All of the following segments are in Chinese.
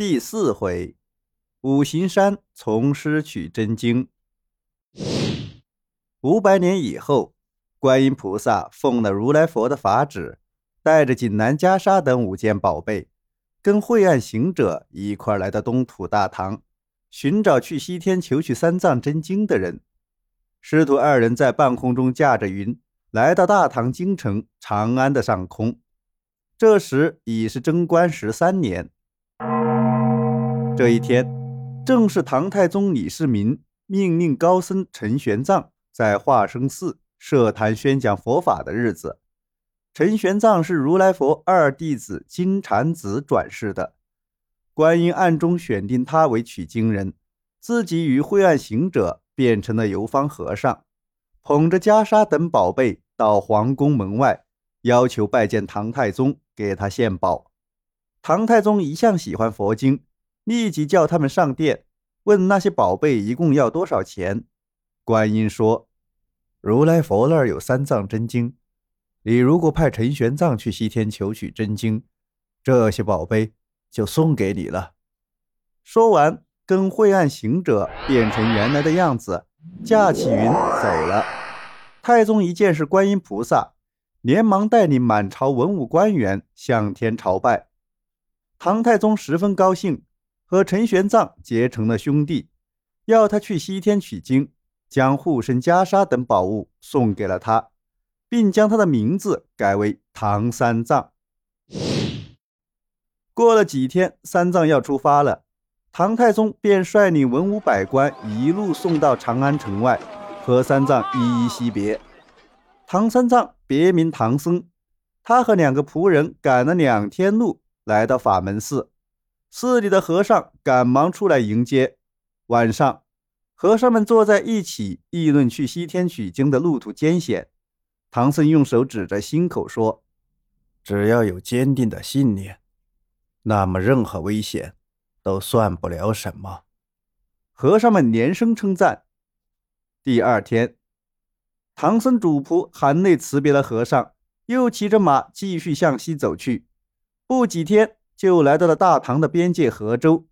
第四回，五行山从师取真经。五百年以后，观音菩萨奉了如来佛的法旨，带着锦南袈裟等五件宝贝，跟晦暗行者一块来到东土大唐，寻找去西天求取三藏真经的人。师徒二人在半空中驾着云，来到大唐京城长安的上空。这时已是贞观十三年。这一天，正是唐太宗李世民命令高僧陈玄奘在化生寺设坛宣讲佛法的日子。陈玄奘是如来佛二弟子金蝉子转世的，观音暗中选定他为取经人，自己与晦暗行者变成了游方和尚，捧着袈裟等宝贝到皇宫门外，要求拜见唐太宗。给他献宝。唐太宗一向喜欢佛经，立即叫他们上殿，问那些宝贝一共要多少钱。观音说：“如来佛那儿有三藏真经，你如果派陈玄奘去西天求取真经，这些宝贝就送给你了。”说完，跟晦暗行者变成原来的样子，驾起云走了。太宗一见是观音菩萨。连忙带领满朝文武官员向天朝拜，唐太宗十分高兴，和陈玄奘结成了兄弟，要他去西天取经，将护身袈裟等宝物送给了他，并将他的名字改为唐三藏。过了几天，三藏要出发了，唐太宗便率领文武百官一路送到长安城外，和三藏一一惜别。唐三藏别名唐僧，他和两个仆人赶了两天路，来到法门寺。寺里的和尚赶忙出来迎接。晚上，和尚们坐在一起议论去西天取经的路途艰险。唐僧用手指着心口说：“只要有坚定的信念，那么任何危险都算不了什么。”和尚们连声称赞。第二天。唐僧主仆含泪辞别了和尚，又骑着马继续向西走去。不几天，就来到了大唐的边界河州。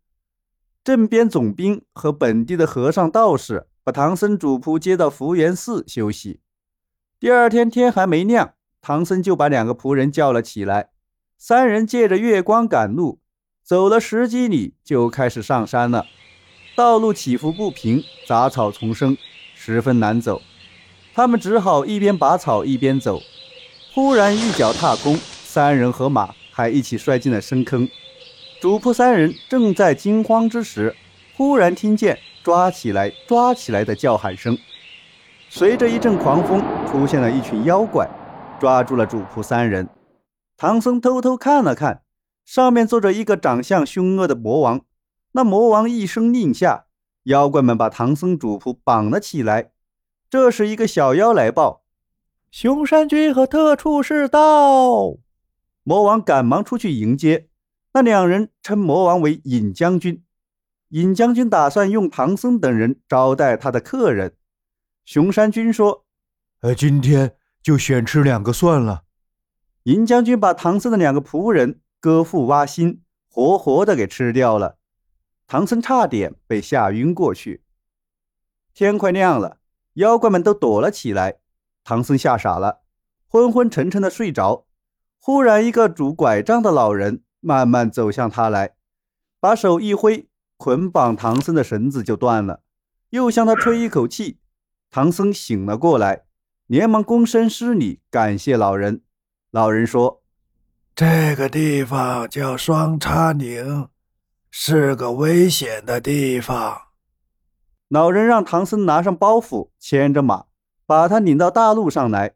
镇边总兵和本地的和尚道士把唐僧主仆接到福源寺休息。第二天天还没亮，唐僧就把两个仆人叫了起来。三人借着月光赶路，走了十几里，就开始上山了。道路起伏不平，杂草丛生，十分难走。他们只好一边拔草一边走。忽然一脚踏空，三人和马还一起摔进了深坑。主仆三人正在惊慌之时，忽然听见“抓起来，抓起来”的叫喊声。随着一阵狂风，出现了一群妖怪，抓住了主仆三人。唐僧偷偷看了看，上面坐着一个长相凶恶的魔王。那魔王一声令下，妖怪们把唐僧主仆绑了起来。这时，一个小妖来报：“熊山君和特处士到。”魔王赶忙出去迎接。那两人称魔王为尹将军。尹将军打算用唐僧等人招待他的客人。熊山君说：“呃，今天就选吃两个算了。”尹将军把唐僧的两个仆人割腹挖心，活活的给吃掉了。唐僧差点被吓晕过去。天快亮了。妖怪们都躲了起来，唐僧吓傻了，昏昏沉沉的睡着。忽然，一个拄拐杖的老人慢慢走向他来，把手一挥，捆绑唐僧的绳子就断了。又向他吹一口气，唐僧醒了过来，连忙躬身施礼，感谢老人。老人说：“这个地方叫双叉岭，是个危险的地方。”老人让唐僧拿上包袱，牵着马，把他领到大路上来。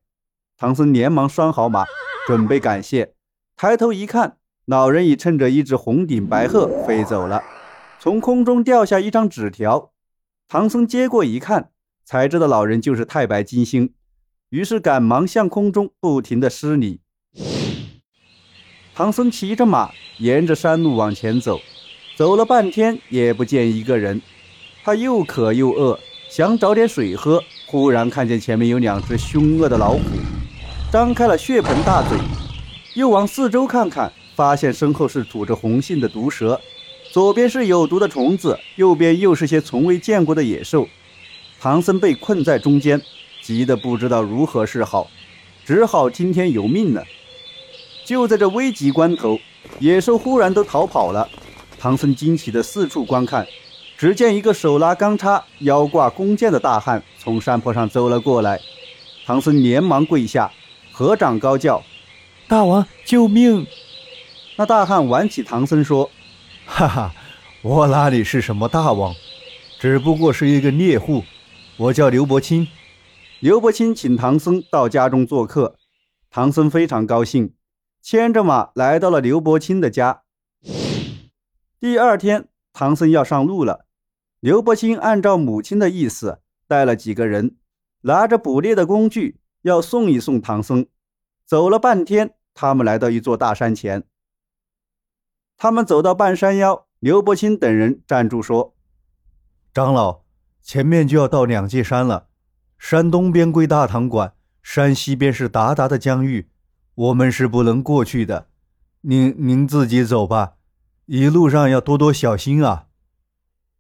唐僧连忙拴好马，准备感谢。抬头一看，老人已趁着一只红顶白鹤飞走了。从空中掉下一张纸条，唐僧接过一看，才知道老人就是太白金星，于是赶忙向空中不停地施礼。唐僧骑着马，沿着山路往前走，走了半天也不见一个人。他又渴又饿，想找点水喝。忽然看见前面有两只凶恶的老虎，张开了血盆大嘴。又往四周看看，发现身后是吐着红信的毒蛇，左边是有毒的虫子，右边又是些从未见过的野兽。唐僧被困在中间，急得不知道如何是好，只好听天由命了。就在这危急关头，野兽忽然都逃跑了。唐僧惊奇地四处观看，只见一个手拿钢叉、腰挂弓箭的大汉从山坡上走了过来。唐僧连忙跪下，合掌高叫：“大王救命！”那大汉挽起唐僧说：“哈哈，我哪里是什么大王，只不过是一个猎户。我叫刘伯清。”刘伯清请唐僧到家中做客，唐僧非常高兴，牵着马来到了刘伯清的家。第二天，唐僧要上路了。刘伯清按照母亲的意思，带了几个人，拿着捕猎的工具，要送一送唐僧。走了半天，他们来到一座大山前。他们走到半山腰，刘伯清等人站住说：“长老，前面就要到两界山了。山东边归大唐管，山西边是鞑靼的疆域，我们是不能过去的。您您自己走吧。”一路上要多多小心啊！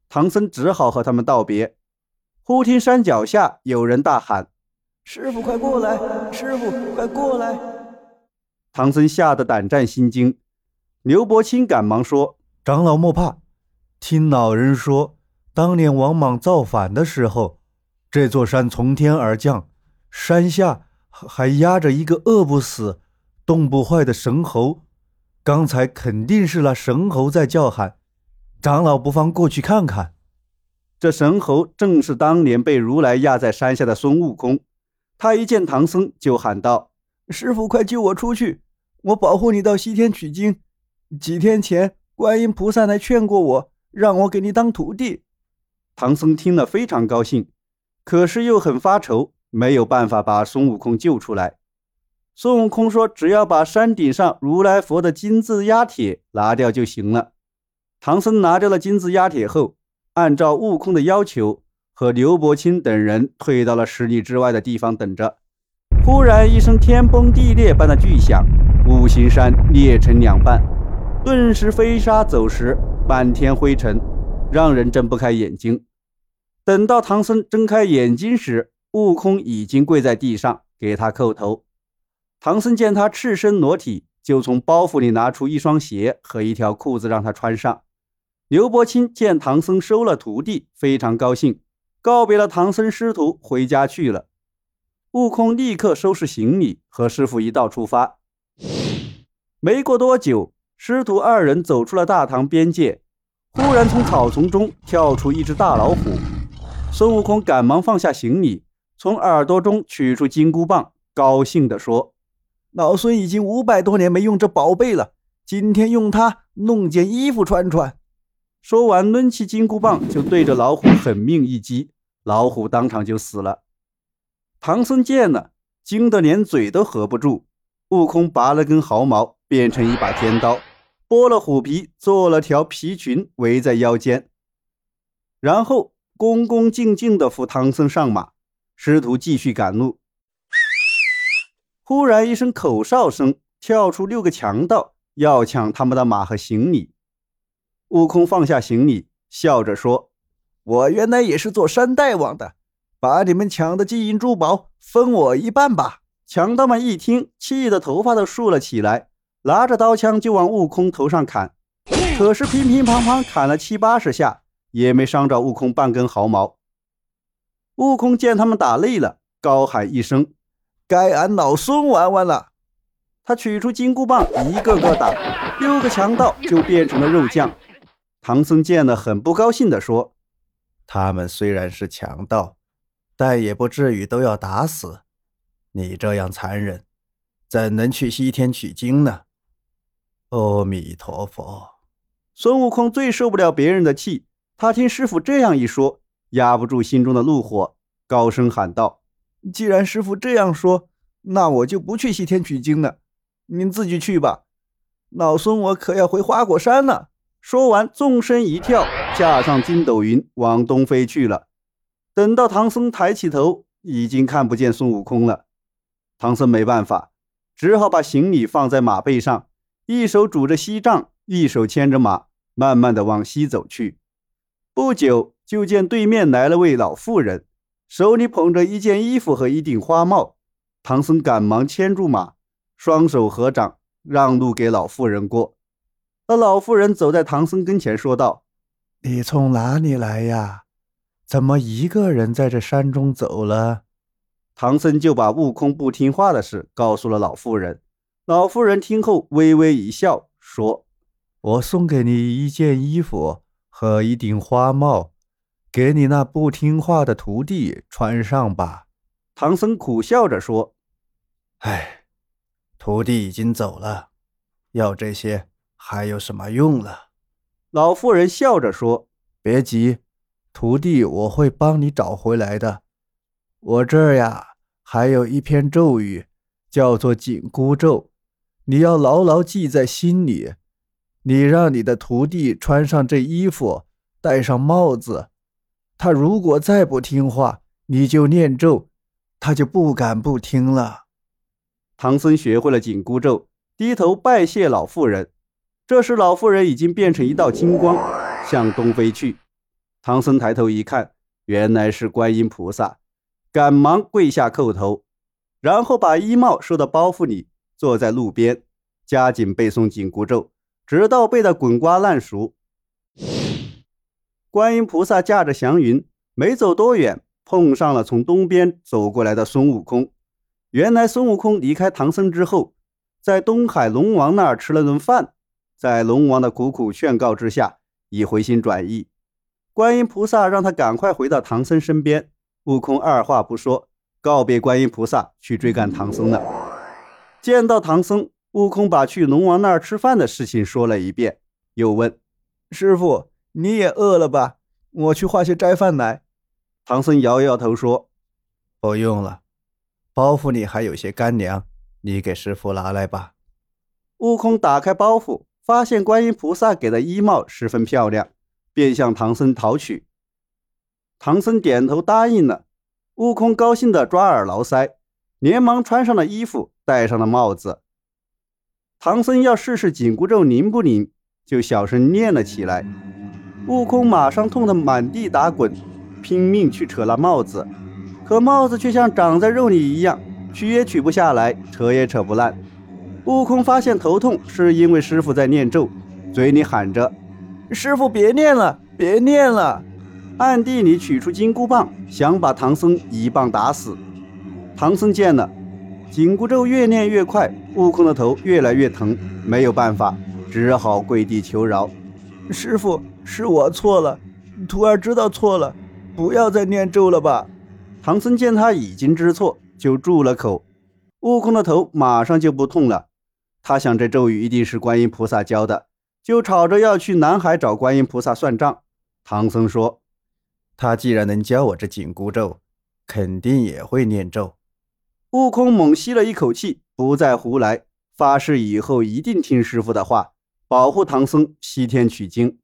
唐僧只好和他们道别。忽听山脚下有人大喊：“师傅，快过来！师傅，快过来！”唐僧吓得胆战心惊。刘伯清赶忙说：“长老莫怕，听老人说，当年王莽造反的时候，这座山从天而降，山下还压着一个饿不死、冻不坏的神猴。”刚才肯定是那神猴在叫喊，长老不妨过去看看。这神猴正是当年被如来压在山下的孙悟空。他一见唐僧，就喊道：“师傅，快救我出去！我保护你到西天取经。几天前，观音菩萨来劝过我，让我给你当徒弟。”唐僧听了非常高兴，可是又很发愁，没有办法把孙悟空救出来。孙悟空说：“只要把山顶上如来佛的金字压铁拿掉就行了。”唐僧拿掉了金字压铁后，按照悟空的要求，和刘伯清等人退到了十里之外的地方等着。忽然一声天崩地裂般的巨响，五行山裂成两半，顿时飞沙走石，满天灰尘，让人睁不开眼睛。等到唐僧睁开眼睛时，悟空已经跪在地上给他叩头。唐僧见他赤身裸体，就从包袱里拿出一双鞋和一条裤子让他穿上。刘伯清见唐僧收了徒弟，非常高兴，告别了唐僧师徒，回家去了。悟空立刻收拾行李，和师傅一道出发。没过多久，师徒二人走出了大唐边界，忽然从草丛中跳出一只大老虎。孙悟空赶忙放下行李，从耳朵中取出金箍棒，高兴地说。老孙已经五百多年没用这宝贝了，今天用它弄件衣服穿穿。说完，抡起金箍棒就对着老虎狠命一击，老虎当场就死了。唐僧见了，惊得连嘴都合不住。悟空拔了根毫毛，变成一把尖刀，剥了虎皮，做了条皮裙围在腰间，然后恭恭敬敬地扶唐僧上马，师徒继续赶路。忽然一声口哨声，跳出六个强盗，要抢他们的马和行李。悟空放下行李，笑着说：“我原来也是做山大王的，把你们抢的金银珠宝分我一半吧。”强盗们一听，气得头发都竖了起来，拿着刀枪就往悟空头上砍。可是乒乒乓乓砍了七八十下，也没伤着悟空半根毫毛。悟空见他们打累了，高喊一声。该俺老孙玩玩了。他取出金箍棒，一个个打，六个强盗就变成了肉酱。唐僧见了，很不高兴地说：“他们虽然是强盗，但也不至于都要打死。你这样残忍，怎能去西天取经呢？”阿弥陀佛。孙悟空最受不了别人的气，他听师傅这样一说，压不住心中的怒火，高声喊道。既然师傅这样说，那我就不去西天取经了。您自己去吧，老孙我可要回花果山了。说完，纵身一跳，驾上筋斗云，往东飞去了。等到唐僧抬起头，已经看不见孙悟空了。唐僧没办法，只好把行李放在马背上，一手拄着锡杖，一手牵着马，慢慢的往西走去。不久，就见对面来了位老妇人，手里捧着一件衣服和一顶花帽。唐僧赶忙牵住马，双手合掌，让路给老妇人过。那老妇人走在唐僧跟前，说道：“你从哪里来呀？怎么一个人在这山中走了？”唐僧就把悟空不听话的事告诉了老妇人。老妇人听后微微一笑，说：“我送给你一件衣服。”和一顶花帽，给你那不听话的徒弟穿上吧。唐僧苦笑着说：“哎，徒弟已经走了，要这些还有什么用了？”老妇人笑着说：“别急，徒弟我会帮你找回来的。我这儿呀，还有一篇咒语，叫做紧箍咒，你要牢牢记在心里。”你让你的徒弟穿上这衣服，戴上帽子，他如果再不听话，你就念咒，他就不敢不听了。唐僧学会了紧箍咒，低头拜谢老妇人。这时，老妇人已经变成一道金光，向东飞去。唐僧抬头一看，原来是观音菩萨，赶忙跪下叩头，然后把衣帽收到包袱里，坐在路边，加紧背诵紧箍咒。直到背得滚瓜烂熟，观音菩萨驾着祥云，没走多远，碰上了从东边走过来的孙悟空。原来孙悟空离开唐僧之后，在东海龙王那儿吃了顿饭，在龙王的苦苦劝告之下，已回心转意。观音菩萨让他赶快回到唐僧身边。悟空二话不说，告别观音菩萨，去追赶唐僧了。见到唐僧。悟空把去龙王那儿吃饭的事情说了一遍，又问：“师傅，你也饿了吧？我去化些斋饭来。”唐僧摇摇头说：“不用了，包袱里还有些干粮，你给师傅拿来吧。”悟空打开包袱，发现观音菩萨给的衣帽十分漂亮，便向唐僧讨取。唐僧点头答应了。悟空高兴的抓耳挠腮，连忙穿上了衣服，戴上了帽子。唐僧要试试紧箍咒灵不灵，就小声念了起来。悟空马上痛得满地打滚，拼命去扯那帽子，可帽子却像长在肉里一样，取也取不下来，扯也扯不烂。悟空发现头痛是因为师傅在念咒，嘴里喊着：“师傅别念了，别念了！”暗地里取出金箍棒，想把唐僧一棒打死。唐僧见了。紧箍咒越念越快，悟空的头越来越疼，没有办法，只好跪地求饶：“师傅，是我错了，徒儿知道错了，不要再念咒了吧。”唐僧见他已经知错，就住了口。悟空的头马上就不痛了。他想这咒语一定是观音菩萨教的，就吵着要去南海找观音菩萨算账。唐僧说：“他既然能教我这紧箍咒，肯定也会念咒。”悟空猛吸了一口气，不再胡来，发誓以后一定听师傅的话，保护唐僧西天取经。